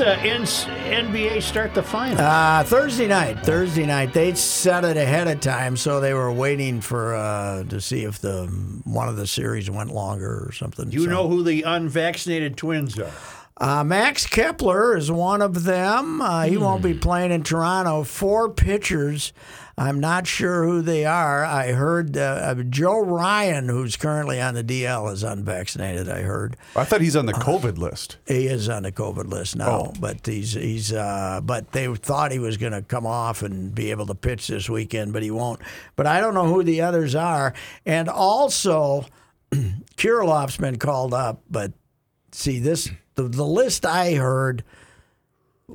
the N- NBA start the final? Uh, Thursday night. Thursday night. They set it ahead of time, so they were waiting for uh, to see if the one of the series went longer or something. Do you So- know who the unvaccinated twins are? Uh, Max Kepler is one of them. Uh, he won't be playing in Toronto. Four pitchers. I'm not sure who they are. I heard uh, uh, Joe Ryan, who's currently on the DL, is unvaccinated. I heard I thought he's on Uh, the COVID list. he is on the COVID list now, Oh. but he's he's. Uh, but they thought he was going to come off and be able to pitch this weekend, but he won't. But I don't know who the others are. And also, Kirilloff's been called up, but see this the, the list I heard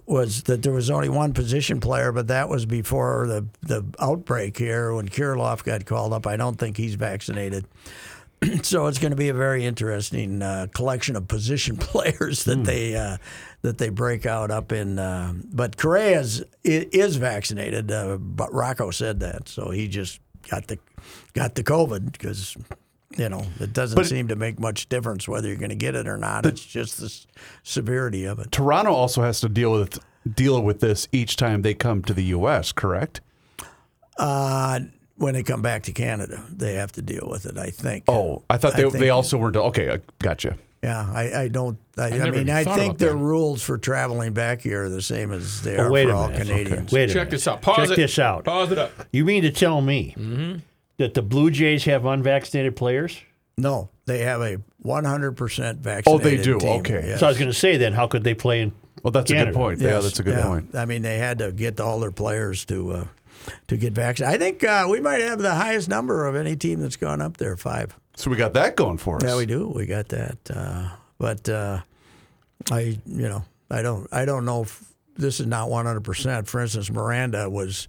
was that there was only one position player, but that was before the the outbreak here when Kirilloff got called up. I don't think he's vaccinated. so it's going to be a very interesting uh, collection of position players that they uh, that they break out up in. Uh, but Correa's i- is vaccinated. Uh, but Rocco said that, so he just got the got the COVID because. You know, it doesn't But- seem to make much difference whether you're going to get it or not. it's just the s- severity of it. Toronto also has to deal with deal with this each time they come to the U.S. Correct? Uh, when they come back to Canada, they have to deal with it. I think. Oh, I thought they, think- they also weren't. Okay, I gotcha. Yeah, I, I don't. I, I, never mean, I think about the rules for traveling back here are the same as they Oh, are wait for a all minute. Canadians. Wait a Check minute. this out. Pause Check it. this out. Pause it up. You mean to tell me that the Blue Jays have unvaccinated players? No, they have a 100% vaccinated. Oh, they do? team, Okay. yes. So I was going to say then, how could they play in? Well, that's a good point. Yeah, that's a good yeah. point. I mean, they had to get all their players to uh, to get vaccinated. I think uh, we might have the highest number of any team that's gone up there. Five. So we got that going for us. Yeah, we do. We got that. Uh, but uh, I, you know, I don't, I don't know if this is not one hundred percent. For instance, Miranda was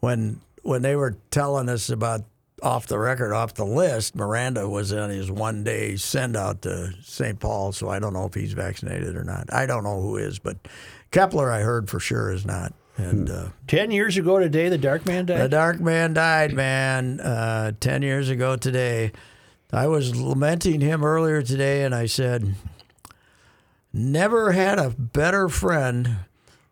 when when they were telling us about off the record, off the list. Miranda was on his one day send out to St. Paul, so I don't know if he's vaccinated or not. I don't know who is, but Kepler, I heard for sure is not. And uh, Ten years ago today, the Dark Man died. the dark man died, man, uh, 10 years ago today. I was lamenting him earlier today, and I said, Never had a better friend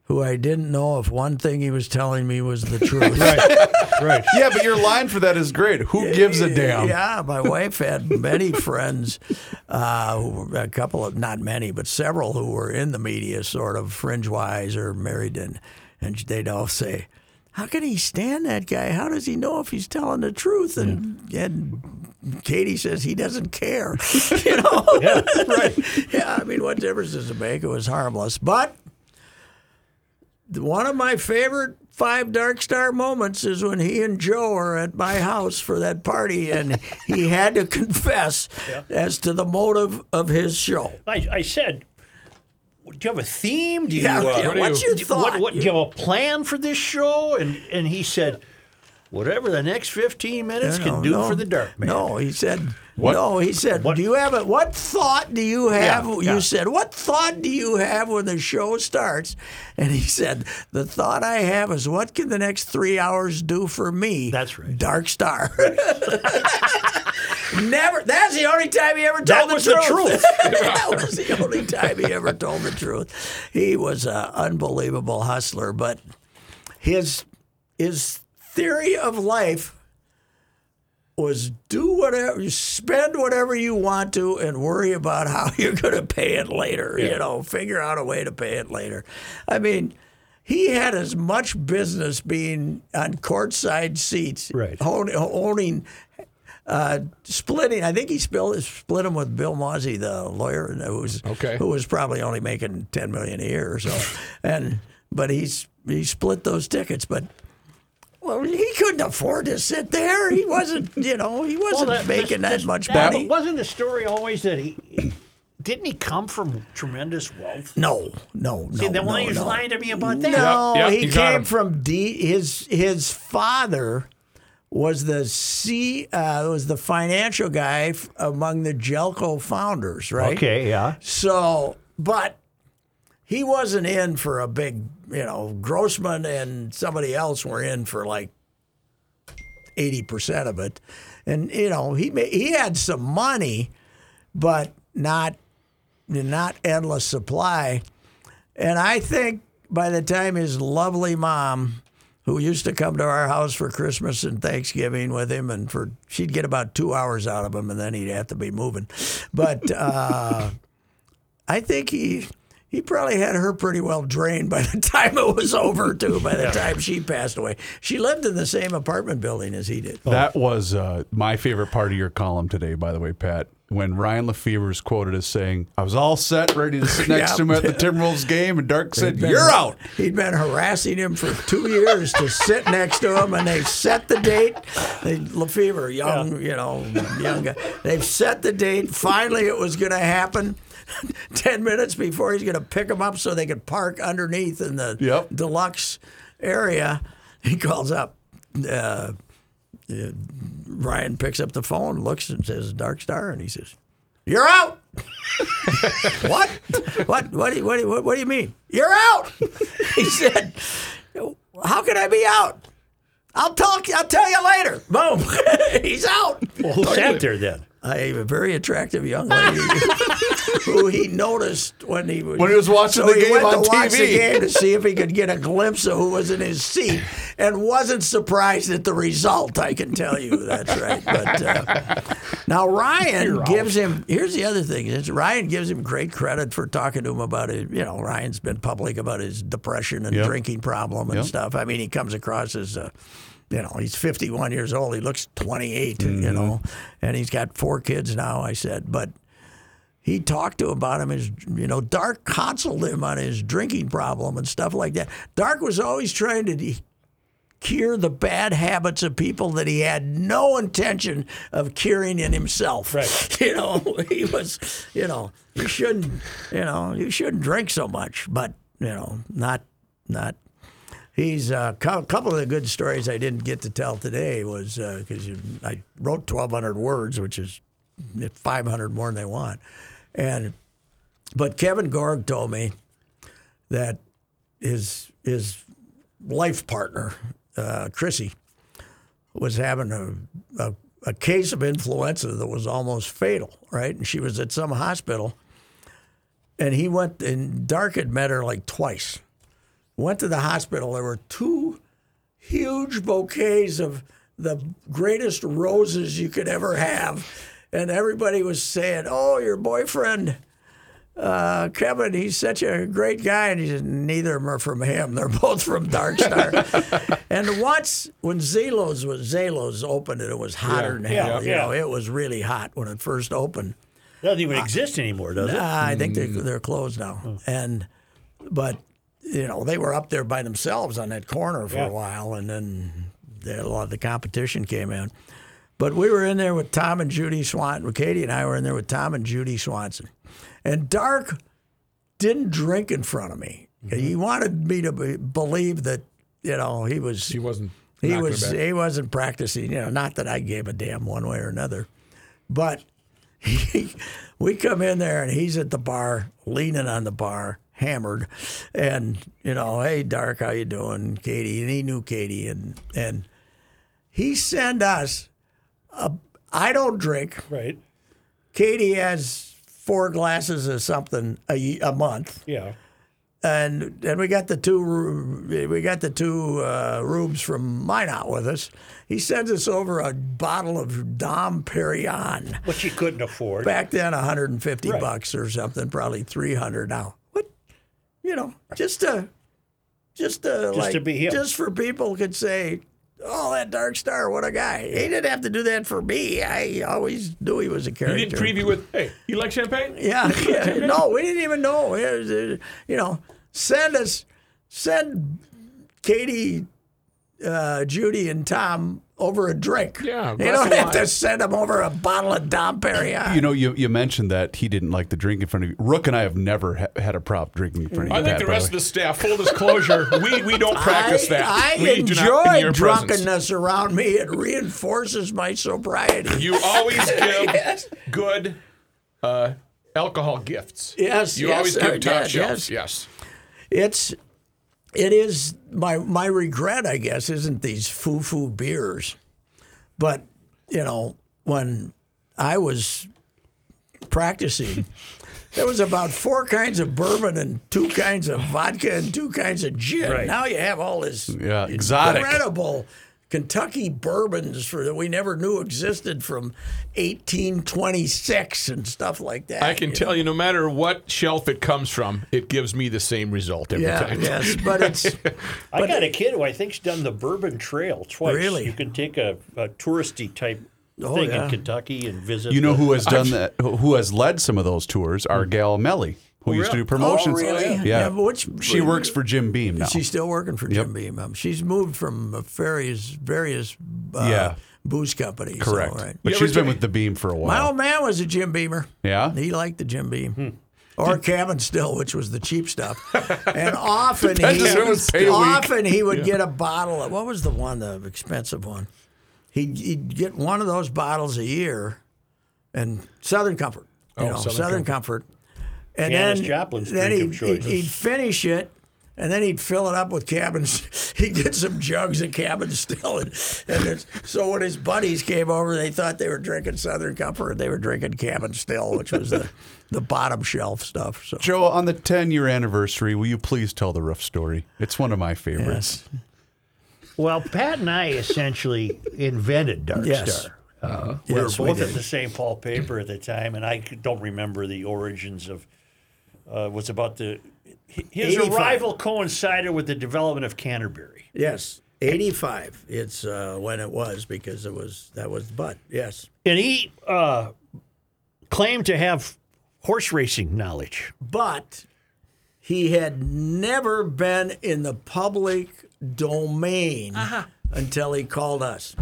who I didn't know if one thing he was telling me was the truth. right, right. Yeah, but your line for that is great. Who gives a damn? Yeah, my wife had many friends, uh, who were, a couple of, not many, but several who were in the media, sort of fringe wise or married, and, and they'd all say, How can he stand that guy? How does he know if he's telling the truth? And, and Katie says he doesn't care. you know? Yeah, right. yeah, I mean, what difference does it make? It was harmless. But one of my favorite five Dark Star moments is when he and Joe are at my house for that party, and he had to confess as to the motive of his show. I, I said, do you have a theme? Do you? Yeah, uh, yeah, what's your thought? What, what, do you have a plan for this show? And and he said, whatever the next fifteen minutes No, can do no, for the Dark Man. No, he said What? No, he said, What- "Do you have a what thought do you have?" Yeah, you yeah. said, "What thought do you have when the show starts?" And he said, "The thought I have is what can the next three hours do for me?" That's right. Dark Star. Never. That's the only time he ever told That the was the truth. truth. that was the only time he ever told the truth. He was an unbelievable hustler, but his his theory of life was do whatever you spend whatever you want to and worry about how you're going to pay it later you know figure out a way to pay it later i mean he had as much business being on courtside seats Right. own- owning uh, splitting. I think he split split him with Bill Mauzy, the lawyer, who was Okay. who was probably only making ten million a year or so, and but he's he split those tickets, but. Well, he couldn't afford to sit there. He wasn't, you know, he wasn't that- making this- that this- much that- money. Wasn't the story always that he didn't he come from tremendous wealth? No, no, no. See, then why no, you no. lying to me about that? No, Yep, yep, he came from D. His his father was the C. Uh, was the financial guy f- among the Gelco founders, right? Okay, yeah. So, but he wasn't in for a big, you know, Grossman and somebody else were in for like eighty percent of it, and you know he he had some money, but not not endless supply. And I think by the time his lovely mom, who used to come to our house for Christmas and Thanksgiving with him, and for she'd get about two hours out of him, and then he'd have to be moving. But uh, I think he he probably had her pretty well drained by the time it was over too. By the time she passed away, she lived in the same apartment building as he did. That was uh, my favorite part of your column today, by the way, Pat. When Ryan Lefebvre is quoted as saying, "I was all set, ready to sit next to him at the Timberwolves game," and Dark said, been- "You're out." He'd been harassing him for two years to sit next to him, and they set the date. They Lefebvre, young, you know, young guy. They've set the date. Finally, it was going to happen. Ten minutes before he's going to pick them up so they could park underneath in the Yep. deluxe area. He calls up. Uh, uh, Ryan picks up the phone, looks and says, "Dark Star," and he says, "You're out." what? What? What do you, what, do you, what, what do you mean? You're out. he said, "How can I be out? I'll talk. I'll tell you later." Boom. He's out. Well, who sat there then? A very attractive young lady who he noticed when he was When he was watching so the he game went on to watch the TV. game to see if he could get a glimpse of who was in his seat, and wasn't surprised at the result. I can tell you that's right. But uh, now Ryan gives him. Here's the other thing: is Ryan gives him great credit for talking to him about it. You know, Ryan's been public about his depression and Yep. drinking problem and Yep. stuff. I mean, he comes across as. Uh, you know, he's 51 years old. He looks 28, you mm-hmm. know, and he's got four kids now, I said. But he talked to him about him as you know dark counseled him on his drinking problem and stuff like that dark was always trying to de- cure the bad habits of people that he had no intention of curing in himself Right. you know he was you know you shouldn't you know you shouldn't drink so much but you know not not He's a uh, couple of the good stories I didn't get to tell today was because I wrote 1,200 words, which is 500 more than they want. And but Kevin Gorg told me that his his life partner, uh, Chrissy, was having a, a a case of influenza that was almost fatal, right? And she was at some hospital, and he went and Dark had met her like twice. Went to the hospital. There were two huge bouquets of the greatest roses you could ever have. And everybody was saying, Oh, your boyfriend, uh, Kevin, he's such a great guy. And he said, Neither of them are from him. They're both from Dark Star. and once, when Zalos was Zalos opened it, it was hotter than hell. yeah, you know, it was really hot when it first opened. Doesn't even exist anymore, does it? I think they, Mm. they're closed now. And but you know they were up there by themselves on that corner for Yeah. a while, and then a lot of the competition came in. But we were in there with Tom and Judy Swanson. Katie and I were in there with Tom and Judy Swanson, and Dark didn't drink in front of me. Mm-hmm. He wanted me to be, believe that you know he was He wasn't. he was back. he wasn't practicing. You know, not that I gave a damn one way or another. But he, we come in there and he's at the bar, leaning on the bar, hammered, and you know, hey, Dark, how you doing, Katie? And he knew Katie, and and he sent us. A, I don't drink. Right. Katie has four glasses of something a, a month, Yeah. and and we got the two we got the two uh, rubes from mine out with us. He sends us over a bottle of Dom Perignon. Which you couldn't afford. Back then, 150 Right. bucks or something, probably 300 now. What, you know, just to, just to, like, to be him. just for people could say, "Oh, that Dark Star, what a guy!" He didn't have to do that for me. I always knew he was a character. You didn't preview with, hey, you like champagne? Yeah, yeah. no, we didn't even know. It was, uh, you know, send us, send Katie, uh, Judy, and Tom over a drink. Yeah, you don't have to send him over a bottle of Dom Perignon. You know, you, you mentioned that he didn't like the drink in front of you. Rook and I have never ha- had a prop drinking in front of you. I think Pat, the rest of the staff, full disclosure, we, we don't practice I, that. I we do not in enjoy presence. drunkenness around me. It reinforces my sobriety. You always give good uh, alcohol gifts. Yes, You yes, always give top did, shelves. yes. Yes. It's it is my my regret, I guess, isn't these foo foo beers, but you know when I was practicing. There was about four kinds of bourbon and two kinds of vodka and two kinds of gin. Right. Now you have all this Yeah, exotic. incredible Kentucky bourbons for that we never knew existed from 1826 and stuff like that. I can tell you, no matter what shelf it comes from, it gives me the same result every Yeah, time. yes, but it's I got a kid who I think's done the Bourbon Trail twice. Really? You can take a, a touristy type Oh, thing yeah. in Kentucky and visit. You know the- who has done that? Who who has led some of those tours? Hmm. Our gal Melly, who used to do promotions. Oh, really? Yeah. but which She works for Jim Beam now. She's still working for Jim Beam. Um, she's moved from uh, various various uh, Yeah. booze companies. so, Correct. right. But You she's ever been with the Beam for a while. My old man was a Jim Beamer. Yeah? He liked the Jim Beam. Or cabin still, which was the cheap stuff, and often he, Depends was pay week. often he would get a bottle. Of, what was the one, the expensive one? He'd, he'd get one of those bottles a year, and Southern Comfort, you Oh, know, Southern Southern, Comfort. And Janis then, Joplin's then drink he'd, of choice. he'd, he'd finish it, and then he'd fill it up with cabins. He'd get some jugs of cabin still, and, and it's, so when his buddies came over, they thought they were drinking Southern Comfort, and they were drinking cabin still, which was the, the bottom shelf stuff. So Joe, on the 10 year anniversary, will you please tell the rough story? It's one of my favorites. yes, Well, Pat and I essentially invented Dark Yes. Star. Uh, we Yes, were we both at the St. Paul paper at the time, and I don't remember the origins of. Uh, was about the his 85. arrival coincided with the development of Canterbury. yes, eighty-five. It's uh, when it was because it was that was Bud. Yes, And he uh, claimed to have horse racing knowledge. but he had never been in the public domain until he called us.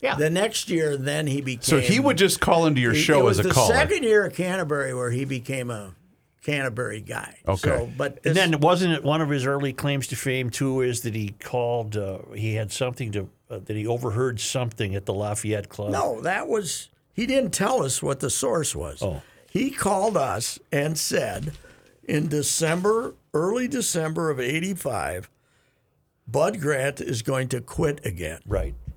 Yeah. The next year, then he became. So he would just call into your He- show it was as a the caller. second year at Canterbury where he became a Canterbury guy. Okay. So, but And then wasn't it one of his early claims to fame too? Is that he called? Uh, he had something to uh, that he overheard something at the Lafayette Club. No, that was he didn't tell us what the source was. Oh. He called us and said in December, early December of 85, Bud Grant is going to quit again. Right, right.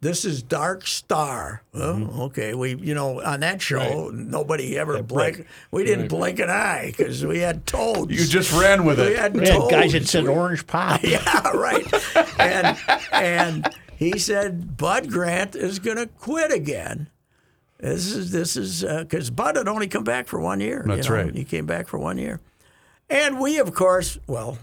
This is Dark Star. Oh, okay. We, you know, on that show, nobody ever blinked. We didn't blink an eye because we had toads. You just ran with we it. had We had told. guys that toads. said orange pop. Yeah, right. and and he said Bud Grant is going to quit again. This is this is uh, because Bud had only come back for one year. you That's know. right. He came back for one year, and we of course, well,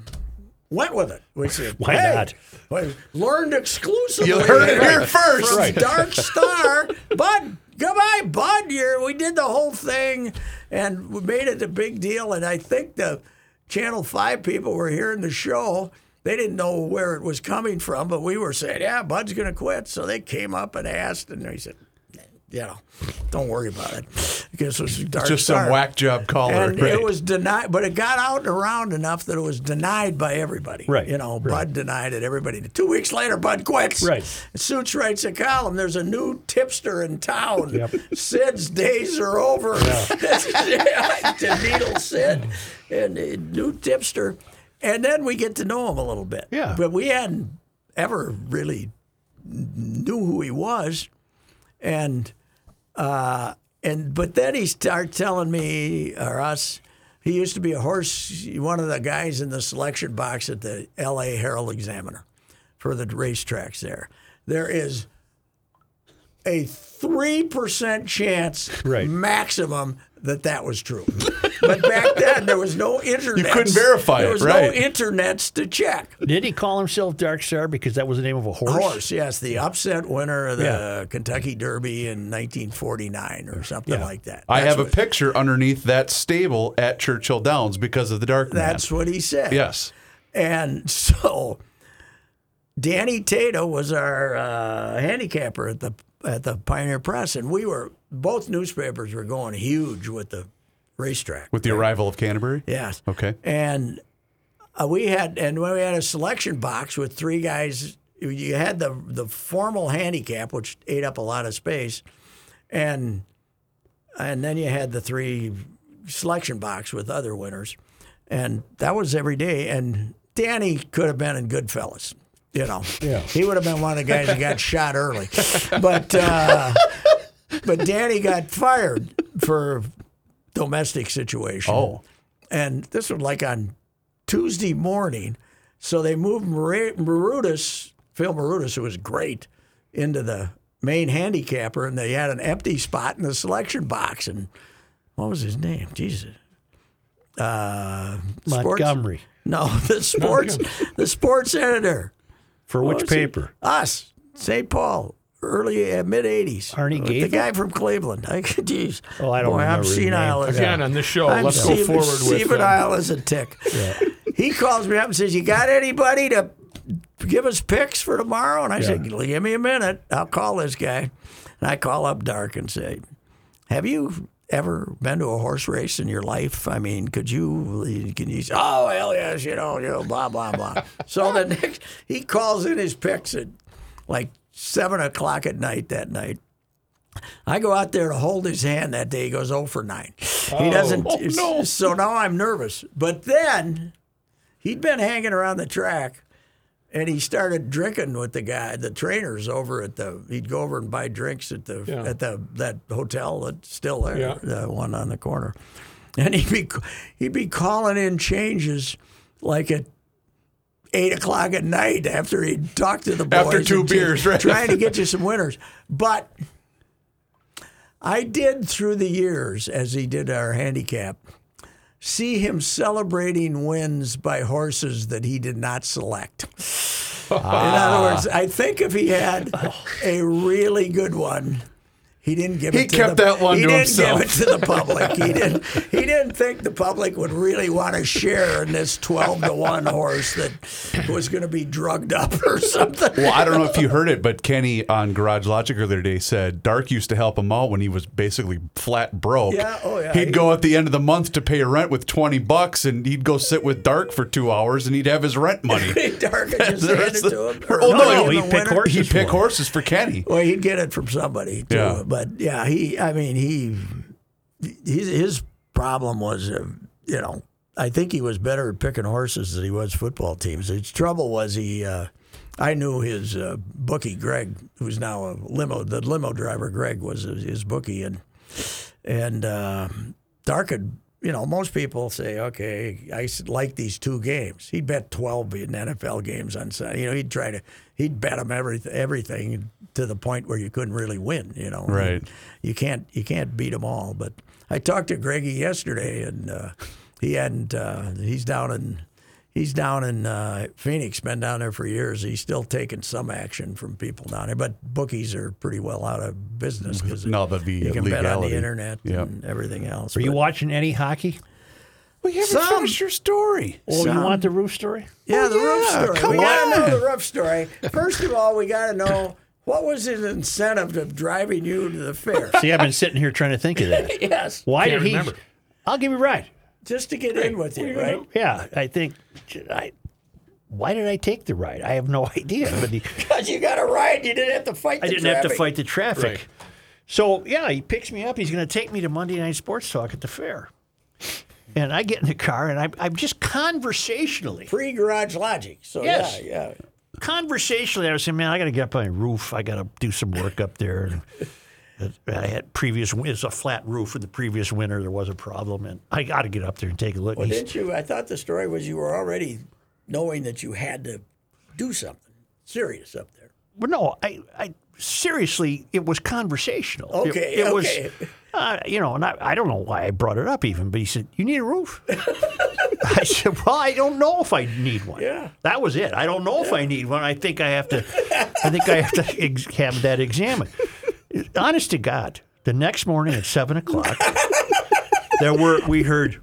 went with it. We said, Why hey, not? we learned exclusively. You heard it here first. From Dark Star, Bud. Goodbye, Bud. You're, we did the whole thing, and we made it a big deal. And I think the Channel Five people were hearing the show. They didn't know where it was coming from, but we were saying, "Yeah, Bud's going to quit." So they came up and asked, and they said, you know, don't worry about it. Because it was dark Just some whack job caller. And right. it was denied, but it got out and around enough that it was denied by everybody. Right, You know, right. Bud denied it. Everybody. Two weeks later, Bud quits. Right. Suits writes a column. There's a new tipster in town. Yep. Sid's days are over. to needle Sid and a new tipster, and then we get to know him a little bit. Yeah. But we hadn't ever really knew who he was, and uh, and but then he started telling me or us. He used to be a horse, one of the guys in the selection box at the L.A. Herald Examiner for the racetracks there. There is a three percent chance Right. maximum that that was true. but back then there was no internet. You couldn't verify it. there it, was right. no internets to check. Did he call himself Dark Star because that was the name of a horse? Horse, yes, the upset winner of the Yeah. Kentucky Derby in 1949 or something Yeah. like that. I That's have a picture underneath that stable at Churchill Downs because of the dark man. That's what he said. yes. And so Danny Tato was our uh, handicapper at the at the Pioneer Press, and we were both newspapers were going huge with the racetrack. With the arrival of Canterbury. Yes. Okay. And uh, we had, and when we had a selection box with three guys, you had the the formal handicap, which ate up a lot of space, and and then you had the three selection box with other winners, and that was every day. And Danny could have been in Goodfellas. You know, Yeah. he would have been one of the guys that got shot early, but uh, but Danny got fired for domestic situation. Oh. And this was like on Tuesday morning. So they moved Mar- Marutis, Phil Marutis, who was great, into the main handicapper, and they had an empty spot in the selection box. And what was his name? Jesus. Uh, sports- Montgomery. No, the sports, the sports editor. For What which was he? paper? Us, St. Paul, early uh, mid '80s. Arnie the guy from Cleveland. I geez. Oh, I don't Boy, I'm remember senile as Again, on this show, I'm let's go sen- forward with. um, senile as a tick. He calls me up and says, "You got anybody to give us picks for tomorrow?" And I said, "Give me a minute. I'll call this guy." And I call up Dark and say, "Have you?" Ever been to a horse race in your life? I mean, could you? Can you? Oh hell yes, you know, you know, blah blah blah. so the next, he calls in his picks at like seven o'clock at night that night. I go out there to hold his hand that day. He goes 0 for 9. He doesn't. Oh, oh, no. So now I'm nervous. But then he'd been hanging around the track and he started drinking with the guy, the trainers over at the. He'd go over and buy drinks at the Yeah. at the that hotel that's still there, Yeah. the one on the corner. And he'd be he'd be calling in changes like at eight o'clock at night after he'd talked to the boys After two and t- right. trying to get you some winners. But I did through the years, as he did our handicap, see him celebrating wins by horses that he did not select. In other words, I think if he had a really good one, he didn't give He it to kept the, that one he to didn't himself. give it to the public. He didn't. He didn't think the public would really want to share in this twelve to one horse that was going to be drugged up or something. Well, I don't know if you heard it, but Kenny on Garage Logic earlier today said Dark used to help him out when he was basically flat broke. Yeah, oh, yeah. He'd go at the end of the month to pay a rent with twenty bucks, and he'd go sit with Dark for two hours, and he'd have his rent money. Dark would just The hand it to him. Oh, no, no, give he'd pick winner. horses. He'd pick for horses for Kenny. Well, he'd get it from somebody too. Yeah. But yeah, he. I mean, he. His, his problem was, uh, you know, I think he was better at picking horses than he was football teams. His trouble was he. Uh, I knew his uh, bookie Greg, who's now a limo. The limo driver Greg was his, bookie, and and uh, Dark had. You know, most people say, okay, I like these two games. He'd bet 12 in NFL games on Sunday. You know, he'd try to, he'd bet them everything, everything to the point where you couldn't really win, you know. Right. You can't, you can't beat them all. But I talked to Greggy yesterday and uh, he hadn't, uh, he's down in, he's down in uh, Phoenix, been down there for years. He's still taking some action from people down there, but bookies are pretty well out of business because Now that the you can bet on legality. the internet Yep. and everything else. Are you watching any hockey? We haven't Some. finished your story. Oh, Some. you want the roof story? Yeah, the yeah, roof story. come we got to know the roof story. First of all, we got to know What was his incentive of driving you to the fair? See, I've been sitting here trying to think of that. yes, Why Can't did he? I'll give you right. just to get in with you, right? Yeah, I think. I. Why did I take the ride? I have no idea. But he, Because you got a ride, you didn't have to fight. The traffic. I didn't have to traffic. fight the traffic. Right. So yeah, he picks me up. He's going to take me to Monday Night Sports Talk at the fair. And I get in the car, and I, I'm just conversationally, Free garage logic. So Yes. yeah, yeah. Conversationally, I was saying, man, I got to get up on my roof. I got to do some work up there. And I had previous, it's a flat roof. In the previous winter, there was a problem, and I got to get up there and take a look. Well, didn't you? I thought the story was you were already knowing that you had to do something serious up there. Well, no, I, I seriously, it was conversational. Okay, it, okay. was, uh, you know, and I, I don't know why I brought it up even, but he said, "You need a roof." I said, "Well, I don't know if I need one." Yeah. that was it. I don't know if I need one. I think I have to. I think I have to ex- have that examined. Honest to God, the next morning at seven o'clock, there were we heard.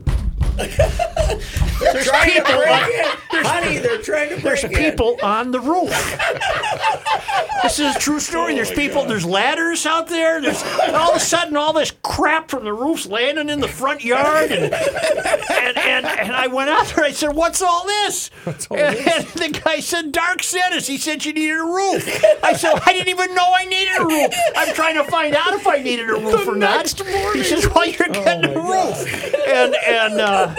There's Trying to people. break on- in. Honey, they're trying to break there's in. people on the roof. this is a true story. There's people. There's ladders out there. There's all of a sudden all this crap from the roofs landing in the front yard, and and, and, and I went out there. I said, "What's all this?" and, and the guy said, "Dark sent us." He said you needed a roof. I said, "I didn't even know I needed a roof. I'm trying to find out if I needed a roof or not." He says, "Well, you're getting a roof," and and. Uh,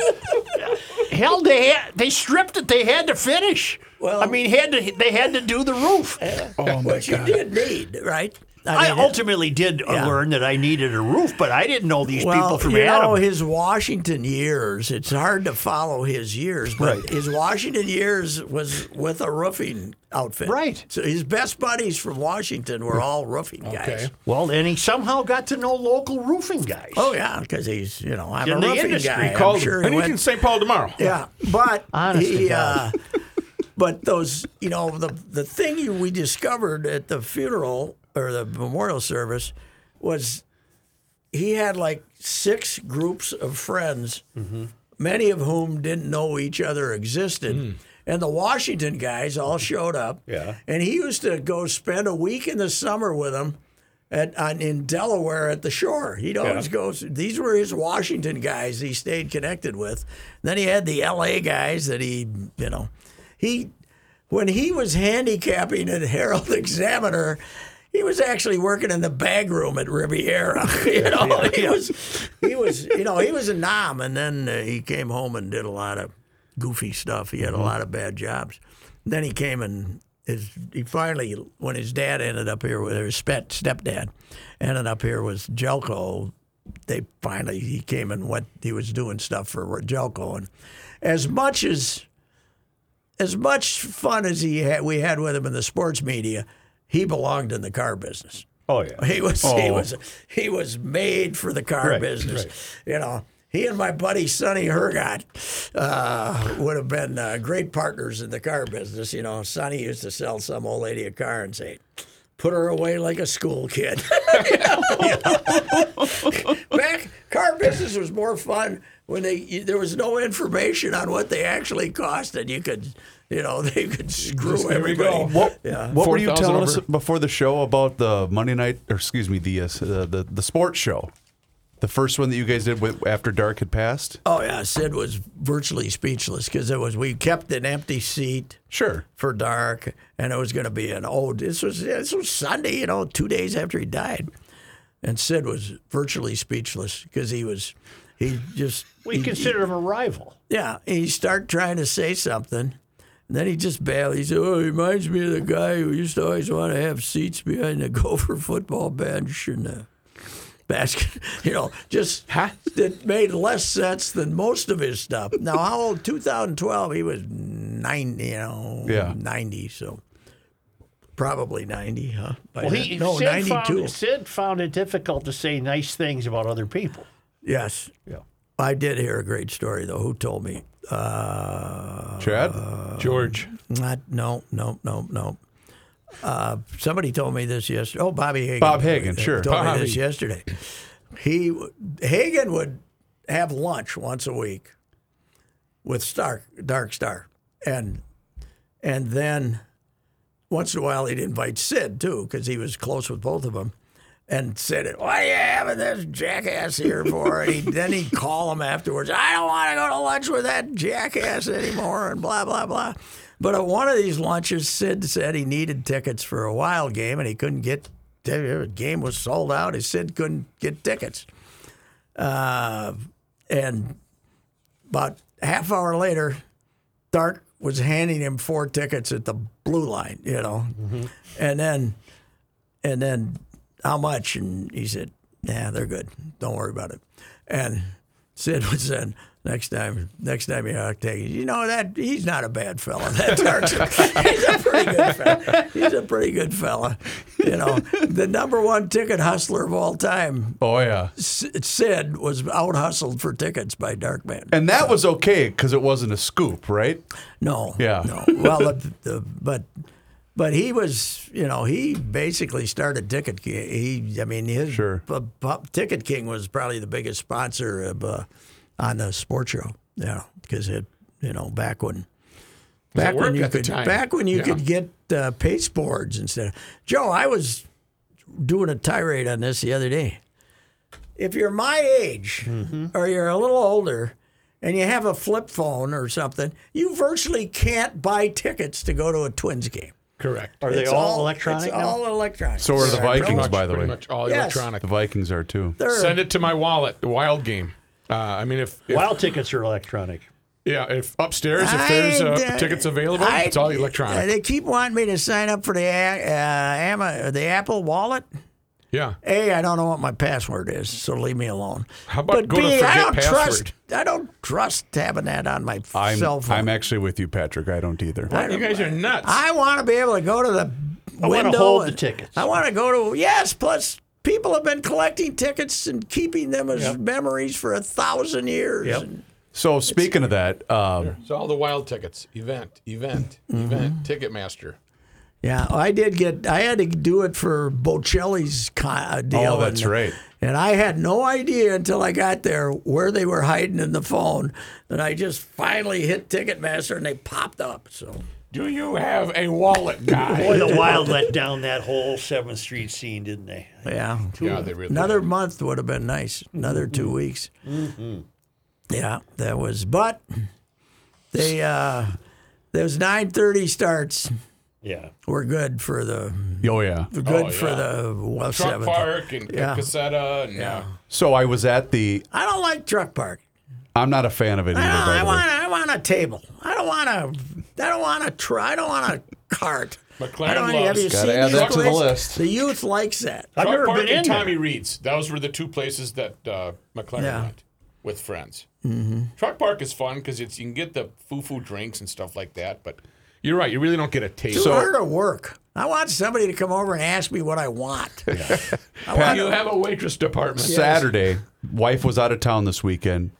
Hell, they had, they stripped it. They had to finish. Well- I mean, had to they had to do the roof. Eh, oh, Which you did need, right? I mean, ultimately did uh, Yeah. learn that I needed a roof, but I didn't know these well, people from you Adam. know his Washington years. It's hard to follow his years, but Right. his Washington years was with a roofing outfit. Right. So his best buddies from Washington were all roofing guys. Okay. well, and he somehow got to know local roofing guys. Oh yeah, because he's you know I'm In a the roofing industry. guy. He called I'm sure and he he's went in St. Paul tomorrow. Yeah, but Honest to he, uh, but those, you know, the the thing you, we discovered at the funeral or the memorial service was he had like six groups of friends, mm-hmm. many of whom didn't know each other existed. Mm. And the Washington guys all mm-hmm. showed up. Yeah. And he used to go spend a week in the summer with them at on, in Delaware at the shore. He'd always go. These were his Washington guys he stayed connected with. Then he had the L.A. guys that he, you know, he when he was handicapping at Herald Examiner. He was actually working in the bag room at Riviera. You know, he was, he was, you know, he was a nom, and then uh, he came home and did a lot of goofy stuff. He had a lot of bad jobs. Then he came and his he finally when his dad ended up here with his step stepdad ended up here with Gelco. They finally he came and went. He was doing stuff for Gelco, and as much as as much fun as he had, we had with him in the sports media, he belonged in the car business. Oh yeah. He was he was he was made for the car Right, business. You know, he and my buddy Sonny Hergott uh, would have been uh, great partners in the car business. You know, Sonny used to sell some old lady a car and say, "Put her away like a school kid." You know? Back car business was more fun when they there was no information on what they actually cost, and you could. You know, they could screw Just, there we everybody. go. What, Yeah. what were you 4,000 telling us before the show about the Monday night, or excuse me, the uh, s- uh, the the sports show, the first one that you guys did with, after dark had passed? Oh yeah, Sid was virtually speechless because it was we kept an empty seat Sure. for dark, and it was going to be an old. This was this was Sunday, you know, two days after he died, and Sid was virtually speechless because he was he just We he- consider him a rival. yeah he started trying to say something. And then he just bailed. He said, "Oh, he reminds me of the guy who used to always want to have seats behind the Gopher football bench and the basket. You know, just that made less sense than most of his stuff. Now, how old? 2012. He was 90, You know, Yeah. 90. So probably 90, huh? By Well, then. he no, Sid 92. found, Sid found it difficult to say nice things about other people. Yes. Yeah. I did hear a great story though. Who told me? Uh, Chad? George. Not no no no no. Uh, somebody told me this yesterday. Oh, Bobby Hagan. Bob Hagan, uh, sure. Told me this yesterday. He Hagan would have lunch once a week with Stark, Dark Star, and and then once in a while he'd invite Sid too because he was close with both of them. And Sid, what are you having this jackass here for? And he, then he'd call him afterwards. I don't want to go to lunch with that jackass anymore, and blah blah blah. But at one of these lunches, Sid said he needed tickets for a wild game, and he couldn't get. The game was sold out. His Sid couldn't get tickets. Uh, and about half hour later, Dark was handing him four tickets at the blue line, you know, and then, and then how much? And he said, "Yeah, they're good. Don't worry about it." And Sid was saying, "Next time, next time you have to take, you know that he's not a bad fella. That Dark, he's a pretty good fella. He's a pretty good fella. You know, the number one ticket hustler of all time, Oh yeah. Sid, was out hustled for tickets by Darkman. And that was okay because it wasn't a scoop, right? No. Yeah. No. Well, the, the, but but he was, you know, he basically started Ticket King. He, I mean, his Sure. bu- bu- Ticket King was probably the biggest sponsor of uh, on the sports show. You know, because it, you know, back when. Back when you could, back when you Yeah. could get uh, paste boards instead of Joe, I was doing a tirade on this the other day. If you're my age Mm-hmm. or you're a little older and you have a flip phone or something, you virtually can't buy tickets to go to a Twins game. Correct. Are they It's all, electronic It's now? all electronic. So are the Pretty Vikings, much- by the pretty way. much all Yes. electronic. The Vikings are too. They're- Send it to my wallet. The wild game. Uh, I mean, if, if Wild tickets are electronic. yeah, if upstairs, if there's uh, I- tickets available, I- it's all electronic. They keep wanting me to sign up for the uh, Ama, the Apple Wallet. Yeah. A, I don't know what my password is, so leave me alone. How about but go to B, I forget don't password? trust. I don't trust having that on my I'm, cell phone. I'm actually with you, Patrick. I don't either. You guys are nuts. I want to be able to go to the I wanna window. hold the tickets. I want to go to yes. Plus, people have been collecting tickets and keeping them as memories for a thousand years. Yep. So speaking of that, um, it's all the wild tickets. Event, event, Mm-hmm. event. Ticketmaster. Yeah, I did get. I had to do it for Bocelli's uh, deal. Oh, that's and, right. And I had no idea until I got there where they were hiding in the phone. And I just finally hit Ticketmaster and they popped up. So Do you have a wallet, guy? Boy, the Wild let down that whole Seventh Street scene, didn't they? yeah, yeah, they really. Another month would have been nice. Another two weeks. Mm-hmm. Yeah, that was. But they uh, those nine thirty starts Yeah. were good for the oh yeah. good Oh, for yeah. the well, Truck seventh. Park and Yeah. Casetta and yeah. So I was at the. I don't like truck park. I'm not a fan of it either. I, don't, I want I want a table. I don't want a. I don't want a try. I don't want a cart. McLaren I don't want, have loves- you Gotta seen add these that to the list. The youth likes that. I've Truck never Park been in and there. Tommy Reed's. Those were the two places that uh, McLaren Yeah. went with friends. Mm-hmm. Truck Park is fun because it's you can get the foo-foo drinks and stuff like that. But you're right, you really don't get a taste. Too hard to work. I want somebody to come over and ask me what I want. I want you have a waitress department. Saturday, wife was out of town this weekend.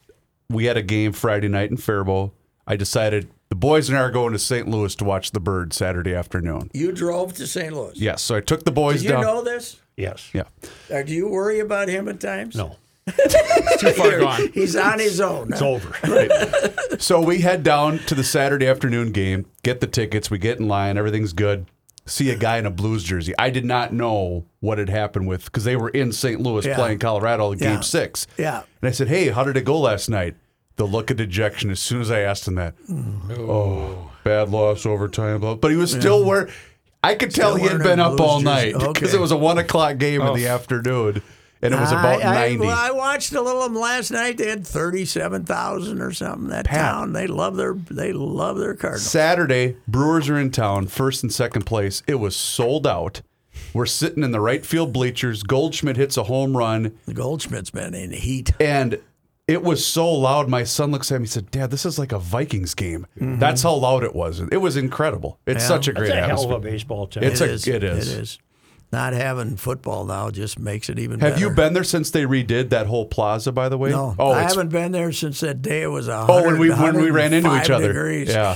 We had a game Friday night in Faribault. I decided the boys and I are going to St. Louis to watch the bird Saturday afternoon. You drove to St. Louis. Yes, so I took the boys Did you down. know this? Yes. Yeah. Or do you worry about him at times? No. Too far gone. He's on his own. It's over. So we head down to the Saturday afternoon game, get the tickets, we get in line, everything's good. See a guy in a Blues jersey. I did not know what had happened with because they were in St. Louis Yeah. playing Colorado game Yeah. six. Yeah. And I said, Hey, how did it go last night? The look of dejection as soon as I asked him that. Mm. Oh, bad loss, overtime. blah- But he was still where I could tell he had been up all jersey. night because Okay. Oh. it was a one o'clock game in the oh. afternoon. And it was about I, I, 90. well, I watched a little of them last night. They had thirty-seven thousand or something. That Pat. town, they love their they love their Cardinals. Saturday, Brewers are in town, first and second place. It was sold out. We're sitting in the right field bleachers. Goldschmidt hits a home run, The Goldschmidt's been in heat. and it was so loud. My son looks at me and said, Dad, this is like a Vikings game. Mm-hmm. That's how loud it was. It was incredible. It's Yeah. such a That's great a hell of a baseball town. It's It a- is. it is. It is. Not having football now just makes it even. Better. Have you been there since they redid that whole plaza, by the way? No, Oh, I haven't been there since that day. It was a Oh, when we when we ran into each other. Degrees. Yeah.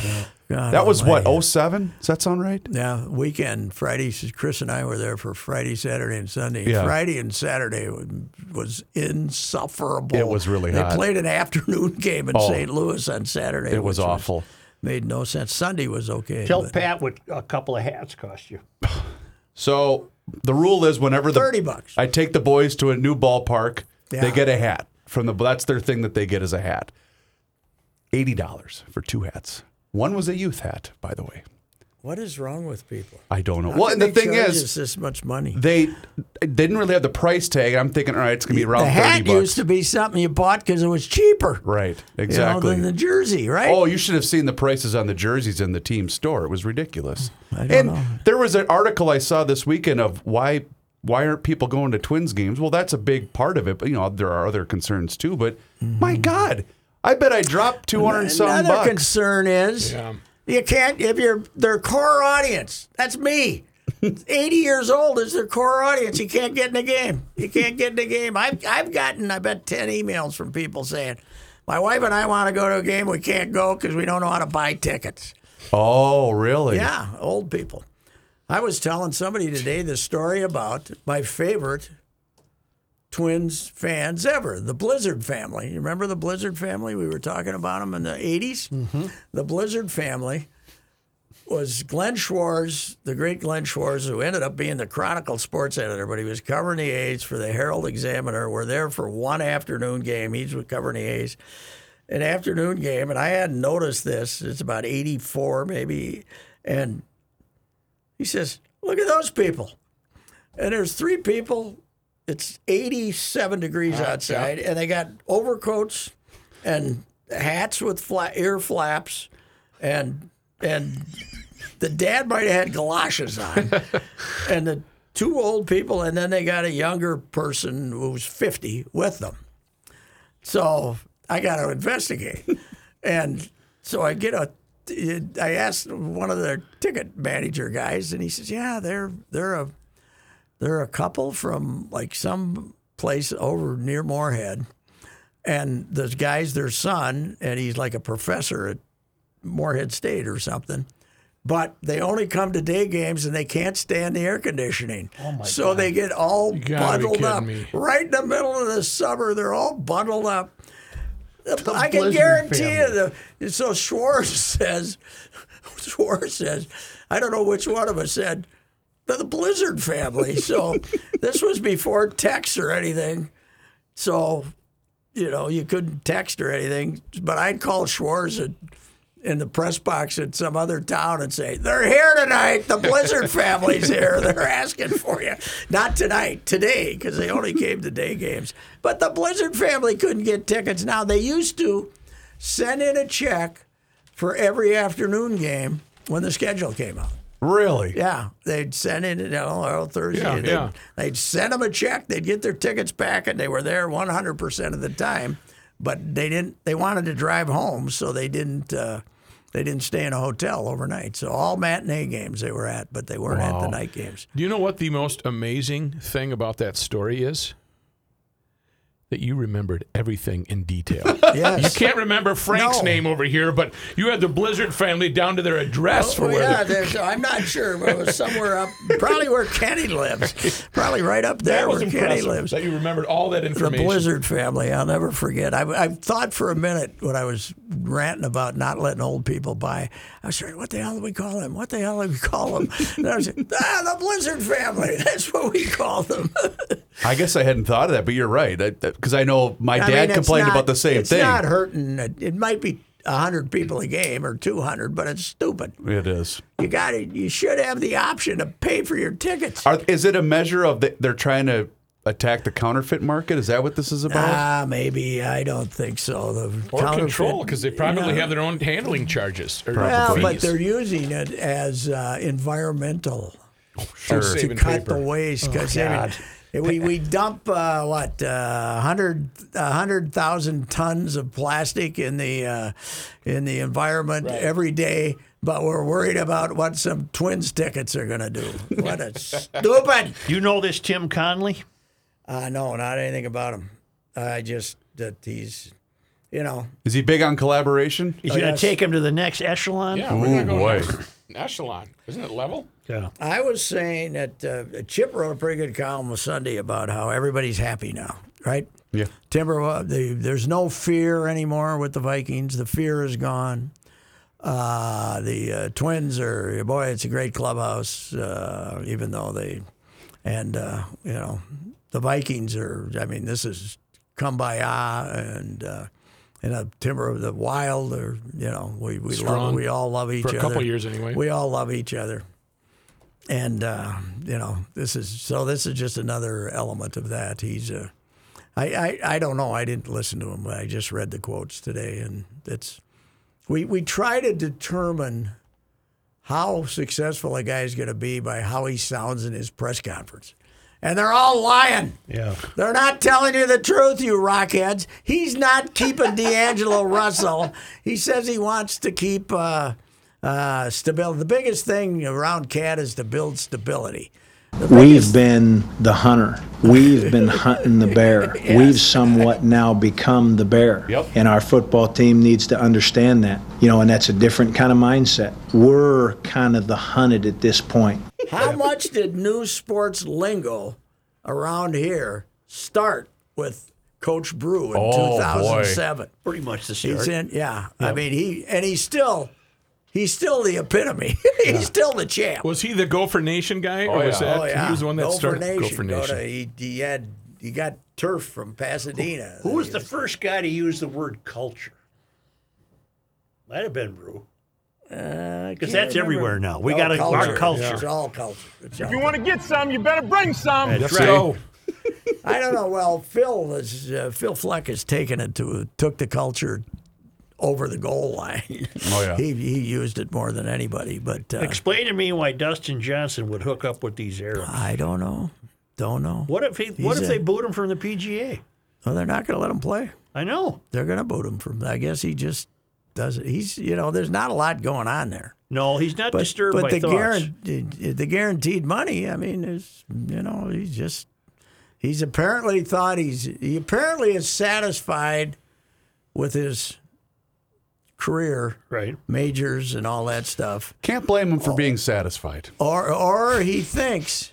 God That was what, almighty. 07? Does that sound right? Yeah, weekend Friday. Chris and I were there for Friday, Saturday, and Sunday. Yeah. Friday and Saturday was- was insufferable. It was really they hot. played an afternoon game in Oh. St. Louis on Saturday. It was which awful. made no sense. Sunday was okay. Tell but Pat what a couple of hats cost you. So the rule is whenever the 30 bucks. I take the boys to a new ballpark, Yeah. they get a hat from the. That's their thing that they get is a hat. Eighty dollars for two hats. One was a youth hat, by the way. What is wrong with people? I don't know. How well, and the thing is, us this much money. they they didn't really have the price tag. I'm thinking, all right, it's gonna be around the thirty hat bucks. used to be something you bought because it was cheaper. right, You know, exactly. than the jersey, right? Oh, you should have seen the prices on the jerseys in the team store. It was ridiculous. I don't and know. there was an article I saw this weekend of why why aren't people going to Twins games? Well, that's a big part of it, but you know there are other concerns too. But mm-hmm. my God, I bet I dropped two hundred and some Another bucks. concern is Yeah. You can't if you're their core audience. That's me. 80 years old is their core audience. You can't get in the game. You can't get in the game. I've I've gotten I bet 10 emails from people saying, "My wife and I want to go to a game. We can't go because we don't know how to buy tickets." oh, really? Yeah, old people. I was telling somebody today the story about my favorite Twins fans ever, the Blizzard family. You remember the Blizzard family? We were talking about them in the 80s. Mm-hmm. The Blizzard family was Glenn Schwartz, the great Glenn Schwartz, who ended up being the Chronicle sports editor, but he was covering the A's for the Herald Examiner. We're there for one afternoon game. He's with covering the A's an afternoon game, and I hadn't noticed this. It's about 84, maybe. And he says, Look at those people. And there's three people. It's 87 degrees ah, outside, and they got overcoats and hats with flat ear flaps, and and the dad might have had galoshes on, and the two old people, and then they got a younger person who's 50 with them. So I got to investigate. and so I get a, I asked one of the ticket manager guys, and he says, "Yeah, they're they're a they're a couple from like some place over near Moorhead, and this guy's their son, and he's like a professor at Moorhead State or something." But they only come to day games and they can't stand the air conditioning. Oh my so they get all bundled up. me. Right in the middle of the summer, they're all bundled up. I can guarantee you. The, so Schwartz says, Schwartz says, I don't know which one of us said, the, Blizzard family. So this was before text or anything. So, you know, you couldn't text or anything. But I'd call Schwartz at, in the press box at some other town and say, they're here tonight. The Blizzard family's here. They're asking for you. Not tonight, today, because they only came to day games. But the Blizzard family couldn't get tickets. Now, they used to send in a check for every afternoon game when the schedule came out. Really? Yeah, they'd send in, you know, Thursday. Yeah, they'd, yeah. they'd send them a check. They'd get their tickets back, and they were there 100% of the time. But they didn't. They wanted to drive home, so they didn't. Uh, they didn't stay in a hotel overnight. So all matinee games they were at, but they weren't at the night games. Do you know what the most amazing thing about that story is? That you remembered everything in detail. Yes. You can't remember Frank's No. name over here, but you had the Blizzard family down to their address for Oh, where yeah, the- I'm not sure, but it was somewhere up, probably where Kenny lives, probably right up there that was where Kenny lives. That you remembered all that information. The. Blizzard family, I'll never forget. I, I thought for a minute when I was ranting about not letting old people buy, I was saying, what the hell do we call them? What the hell do we call them? And I was like, ah, the Blizzard family. That's what we call them. I guess I hadn't thought of that, but you're right. Because I, know my I dad mean, complained not- about the same it's thing. It's not hurting. It, it might be 100 people a game or 200, but it's stupid. it is. You got to You should have the option to pay for your tickets. Are, is it a measure of the, they're trying to attack the counterfeit market? Is that what this is about? Ah, maybe. I don't think so. The or control, because they probably No. have their own handling charges. Or Well, fees. but they're using it as uh, environmental Sure. to cut paper. the waste. Because we, we dump uh, what uh, 100 100,000 tons of plastic in the uh, in the environment every day. But we're worried about what some Twins tickets are going to do. What a stupid! You know this Tim Connelly? Uh, no, not anything about him. I just that he's, you know, Is he big on collaboration? He's going to yes. take him to the next echelon. Yeah, Ooh, we're gonna go boy. next. Echelon. Isn't it level? Yeah. I was saying that uh, Chip wrote a pretty good column on Sunday about how everybody's happy now, right? Yeah. Timber, uh, the, there's no fear anymore with the Vikings. The fear is gone. Uh, the uh, Twins are boy, it's a great clubhouse. Uh, even though they and uh, you know the Vikings are. I mean, this is kumbaya and. Uh, and a timber of the wild, or you know, we we love, we all love each other For a other. couple years anyway. We all love each other, and uh, you know, this is so. This is just another element of that. He's uh, I, I I don't know. I didn't listen to him. I just read the quotes today, and it's we we try to determine how successful a guy is going to be by how he sounds in his press conference. And they're all lying. Yeah. They're not telling you the truth, you rockheads. He's not keeping D'Angelo Russell. He says he wants to keep uh, uh, stability. The biggest thing around Cat is to build stability. We've been the hunter. We've been hunting the bear. We've somewhat now become the bear. Yep. And our football team needs to understand that. You know, and that's a different kind of mindset. We're kind of the hunted at this point. How much did news sports lingo around here start with Coach Brew in Oh, boy. 2007? Pretty much the He's start. in, yeah. I mean, he and he's still, he's still the epitome. he's still the champ. Was he the Gopher Nation guy, or Oh, was yeah. that oh yeah, he was the one that Gopher started Nation. Gopher Nation? to- he, he had he got turf from Pasadena. Who was the first guy to use the word culture? Might have been Brew. Because Because that's everywhere now. We got to culture. our culture. It's all culture. It's all If you want to get some, you better bring some. That's right. go. I don't know. Well, Phil is uh, Phil Fleck has taken it to took the culture over the goal line. Oh, yeah. he he used it more than anybody. But uh, Explain to me why Dustin Johnson would hook up with these Arabs. I don't know. Don't know. What if he? What if a- they boot him from the PGA? Well, they're not going to let him play. I know. They're going to boot him from. I guess he just does it. He's you know. There's not a lot going on there. No, he's not But disturbed but by the thoughts. guaranteed the guaranteed money. I mean, is you know he's just he's apparently thought he's he apparently is satisfied with his career right. majors and all that stuff. Can't blame him for being satisfied. or or he thinks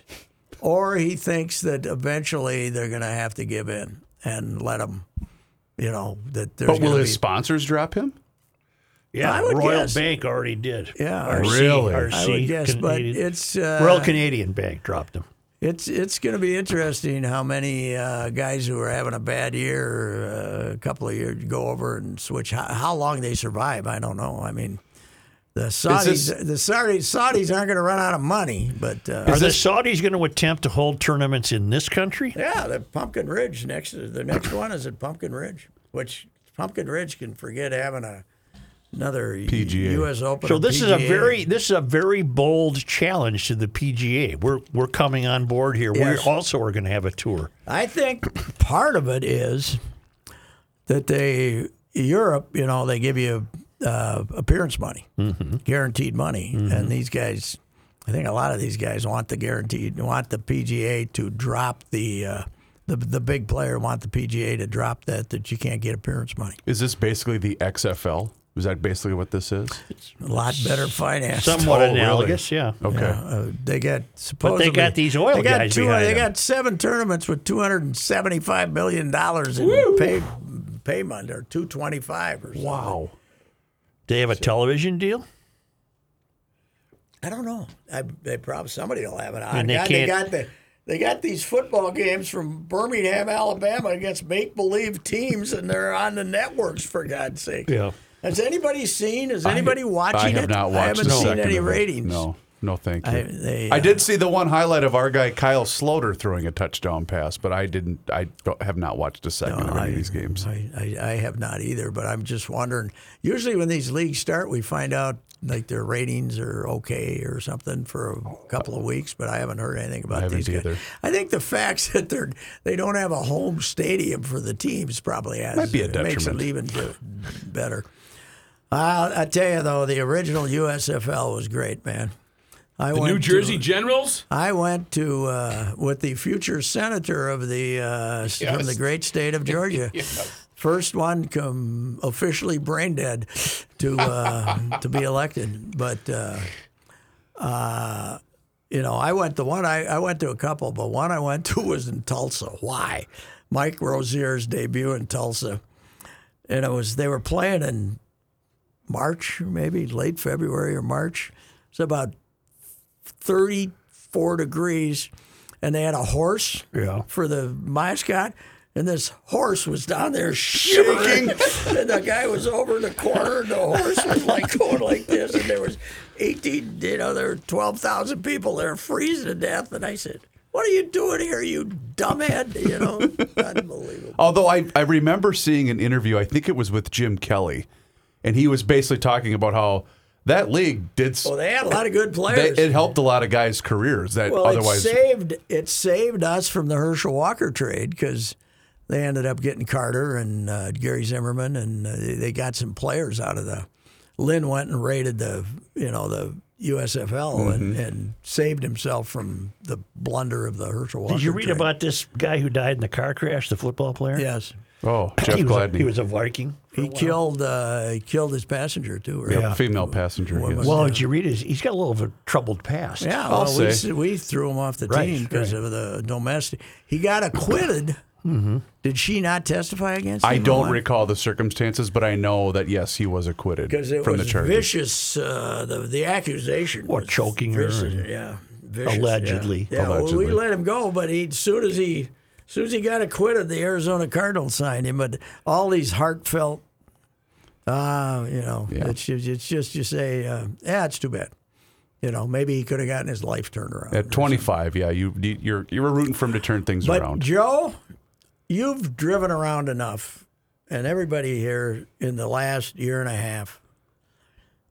or he thinks that eventually they're going to have to give in and let him you know that there's But will his be, sponsors drop him? Yeah, I would Royal guess. Bank already did. Yeah, RC, Really? RC, I would guess but it's uh, Royal Canadian Bank dropped him. It's it's going to be interesting how many uh, guys who are having a bad year uh, a couple of years go over and switch how, how long they survive I don't know I mean the Saudis this- the Saudis, Saudis aren't going to run out of money but uh, Are the Saudis going to attempt to hold tournaments in this country? Yeah, the Pumpkin Ridge next. The next one is at Pumpkin Ridge, which Pumpkin Ridge can forget having a another PGA. U.S. Open. So or this is a very this is a very bold challenge to the PGA. We're we're coming on board here. Yes. We also are going to have a tour. I think part of it is that they Europe, you know, they give you uh, appearance money, Mm-hmm. guaranteed money, and these guys. I think a lot of these guys want the guaranteed, want the PGA to drop the, uh, the the big player want the PGA to drop that that you can't get appearance money. Is this basically the XFL? Is that basically what this is? A lot better finance. Somewhat Oh, really? analogous, yeah. Okay. Yeah, uh, they got supposedly, they got these oil they got guys two, They them. got seven tournaments with two hundred and seventy-five million dollars in pay payment, or two twenty-five, or something. Wow. Do they have a television deal. I don't know. I, they probably somebody will have it on. And they God, can't- got the. They got these football games from Birmingham, Alabama, against make-believe teams, and they're on the networks for God's sake. Yeah. Has anybody seen? Is anybody watching I have it? not watched I haven't a seen second any ratings. No, no, thank you. I- I, they, uh, did see the one highlight of our guy Kyle Sloter throwing a touchdown pass, but I didn't. I don't, have not watched a second of any of these games. I, I, I have not either, but I'm just wondering. Usually, when these leagues start, we find out like their ratings are okay or something for a couple of weeks, but I haven't heard anything about I haven't these guys. either. I think the fact that they're they don't have a home stadium for the teams probably has Might be a it makes it even better. Uh, I tell you though, the original USFL was great, man. I The went New Jersey to, Generals. I went to uh, with the future senator of the uh, s- from the great state of Georgia. First one come officially brain dead to uh, to be elected, but uh, uh, you know I went the one I, I went to a couple, but one I went to was in Tulsa. Why? Mike Rozier's debut in Tulsa, and it was they were playing in March, maybe late February or March. It's about 34 degrees, and they had a horse Yeah. for the mascot. And this horse was down there shaking, and the guy was over in the corner, and the horse was like going like this, and there was eighteen, you know, there were twelve thousand people there freezing to death, and I said, "What are you doing here, you dumbhead?" You know, unbelievable. Although I, I remember seeing an interview, I think it was with Jim Kelly, and he was basically talking about how that league did. Well, they had a lot of good they- players. it helped a lot of guys' careers that Well, otherwise. it saved it saved us from the Herschel Walker trade because they ended up getting Carter and uh, Gary Zimmerman, and uh, they they got some players out of the. Lynn went and raided the you know the USFL and, Mm-hmm. and saved himself from the blunder of the Herschel Walker. Did you read trade. about this guy who died in the car crash, the football player? Yes, oh, Jeff he was, a, Gladney, he was a Viking. He killed uh, he killed his passenger too. Right? Yeah, female passenger. Yes. was Well, did you read his? He's got a little of a troubled past. Yeah, I'll well, we, say. s- we threw him off the Right, team because right. of the domestic. He got acquitted. Did she not testify against him? I don't recall the circumstances, but I know that yes, he was acquitted because it from was the charges. vicious. Uh, the the accusation, Or was choking her and- yeah, vicious, Allegedly. Yeah, yeah well, we let him go, but he as soon as he as soon as he got acquitted, the Arizona Cardinals signed him. But all these heartfelt, uh, you know, Yeah. it's just, it's just you say, uh, yeah, it's too bad. You know, maybe he could have gotten his life turned around. At 25, yeah, you you- you're you were rooting for him to turn things But around. Joe, you've driven around enough, and everybody here in the last year and a half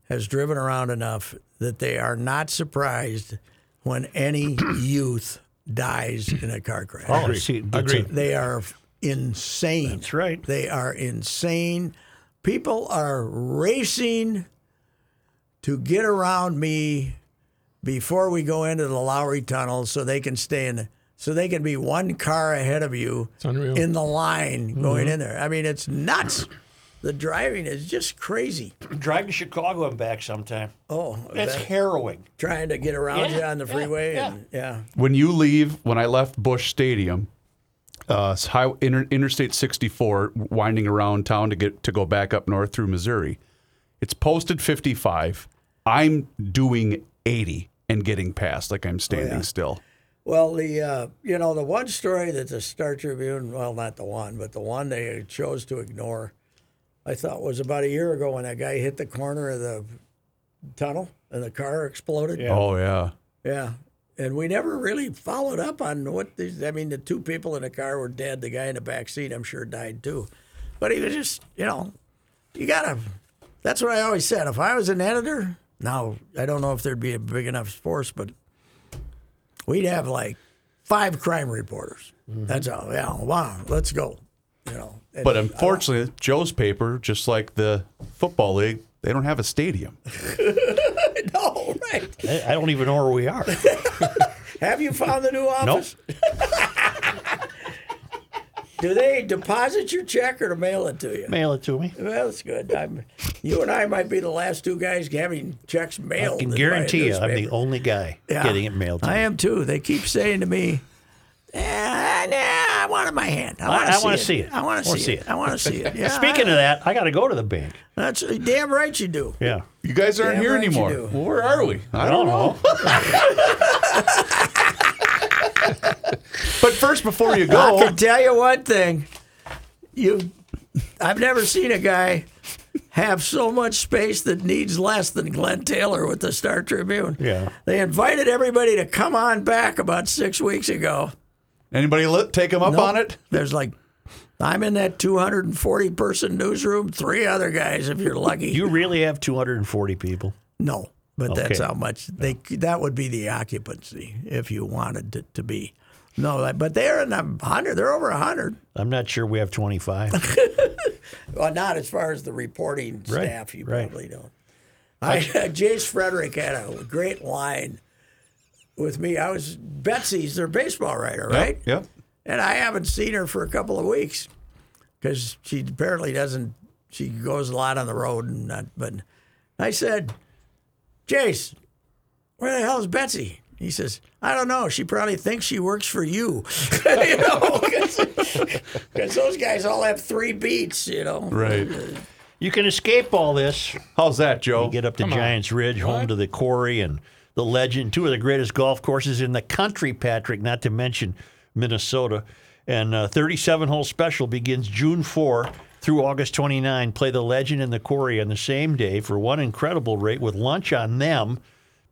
has driven around enough that they are not surprised when any youth dies in a car crash. Oh, see, that's a- They are insane. That's right. They are insane. People are racing to get around me before we go into the Lowry Tunnel so they can stay in, so they can be one car ahead of you in the line Mm-hmm. going in there. I mean, it's nuts. The driving is just crazy. drive to Chicago and back sometime. Oh, that's that- harrowing. trying to get around Yeah, you on the yeah, freeway. yeah. And, yeah. when you leave, when I left Busch Stadium, uh, s- high, inter, Interstate 64, winding around town to get to go back up north through Missouri, it's posted 55. I'm doing 80 and getting past like I'm standing still. Well, the uh, you know the one story that the Star Tribune, well, not the one, but the one they chose to ignore, I thought was about a year ago when that guy hit the corner of the tunnel and the car exploded. Oh yeah, Yeah. And we never really followed up on what these. I mean, the two people in the car were dead. The guy in the back seat, I'm sure, died too. But he was just, you know, you gotta. That's what I always said. If I was an editor, now I don't know if there'd be a big enough force, but we'd have like five crime reporters. Mm-hmm. That's all. Yeah, wow, let's go. You know. And but I- unfortunately, Joe's paper, just like the football league, they don't have a stadium. no, right? I, I don't even know where we are. Have you found the new office? Do they deposit your check or to mail it to you? Mail it to me. Well, that's good. I'm, you and I might be the last two guys having checks mailed. I can guarantee you, I'm the only guy Yeah. getting it mailed to I me. am too. They keep saying to me, "Yeah, nah, I want it in my hand. I I- want I to see, wanna it. see it. I want to see, it. I want to see it. Yeah, Speaking of that, I got to go to the bank. that's damn right you do. Yeah. You guys aren't Damn here right you anymore. do. Well, where are we? I don't know. But first, before you go I go, can tell you one thing. You, I've never seen a guy have so much space that needs less than Glen Taylor with the Star Tribune. Yeah. They invited everybody to come on back about six weeks ago. Anybody li- take him up Nope. on it? There's like, I'm in that 240 person newsroom, three other guys if you're lucky. You really have 240 people. no, but that's how much they that would be the occupancy if you wanted it to be. No, but they're in a hundred. They're over a hundred. I'm not sure we have 25. Well, not as far as the reporting Right, staff. You right. probably don't. I, Jace Frederick had a great line with me. I was Betsy's their baseball writer, right? Yep. And I haven't seen her for a couple of weeks because she apparently doesn't. She goes a lot on the road and not. But I said, Jace, where the hell is Betsy? He says, I don't know. She probably thinks she works for you. you know, because those guys all have three beats, you know. Right. You can escape all this. How's that, Joe? You get up to Giants Ridge, home to the quarry and the legend, two of the greatest golf courses in the country, Patrick, not to mention Minnesota. And uh, 37 hole special begins June 4 through August 29. Play the legend and the quarry on the same day for one incredible rate with lunch on them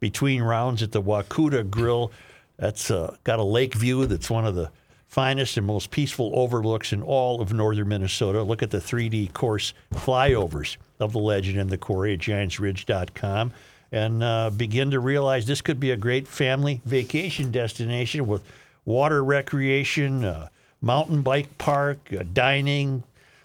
between rounds at the Wakuta Grill. That's uh, got a lake view that's one of the finest and most peaceful overlooks in all of northern Minnesota. Look at the 3D course flyovers of the legend and the quarry at giantsridge.com and uh, begin to realize this could be a great family vacation destination with water recreation, uh, mountain bike park, uh, dining,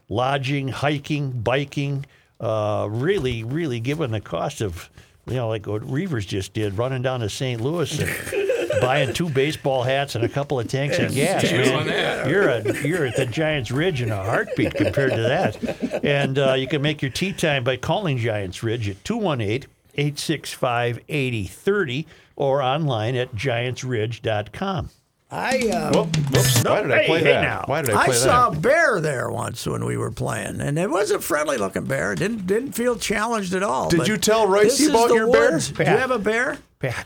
lodging, hiking, biking. Uh, really, really, given the cost of, you know, like what Reavers just did, running down to St. Louis and buying two baseball hats and a couple of tanks of gas, man. You're a, you're at the Giants Ridge in a heartbeat compared to that. And uh, you can make your tea time by calling Giants Ridge at 218 865 8030 or online at giantsridge.com. I uh, Whoops, why did I play hey that? now. Why did I I play saw that? a bear there once when we were playing, and it was a friendly looking bear. Didn't didn't feel challenged at all. Did you tell Royce this is about the your bear? woods. Do you have a bear? Pat,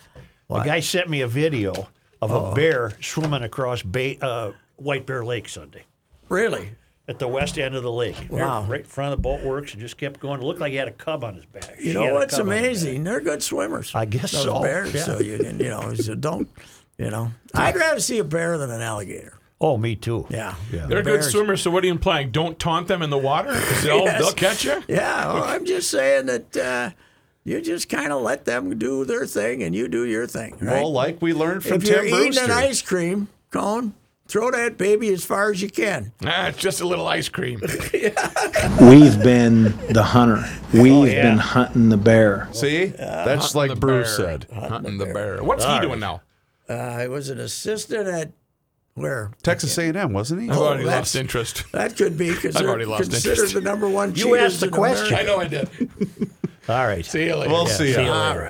a guy sent me a video of a bear swimming across Bay, uh, White Bear Lake Sunday Really? At the west end of the lake. Wow. Right in front of the boat works and just kept going. It looked like he had a cub on his back. You She know what's cub on her back. amazing? They're good swimmers. I guess those so, Bears, yeah. so you can, you know, so don't, you know. I'd rather see a bear than an alligator. Oh, me too. Yeah, They're good Bears- swimmers, so what are you implying? Don't taunt them in the water? They'll, Yes. they'll catch you? Yeah, well, I'm just saying that uh, you just kind of let them do their thing and you do your thing. Right? Well, like we learned from if you're Tim eating Brewster. an ice cream cone, throw that baby as far as you can. Ah, it's just a little ice cream. We've been the hunter. We've yeah. been hunting the bear. See, that's like Bruce bear. said. Hunting the bear. What's he doing now? Uh, I was an assistant at where? Texas A&M, wasn't he? I've already lost interest. That could be because I've already lost considered interest. the number one. You asked the in question. I know I did. All right. See you later. We'll see. See you ya. later. All right.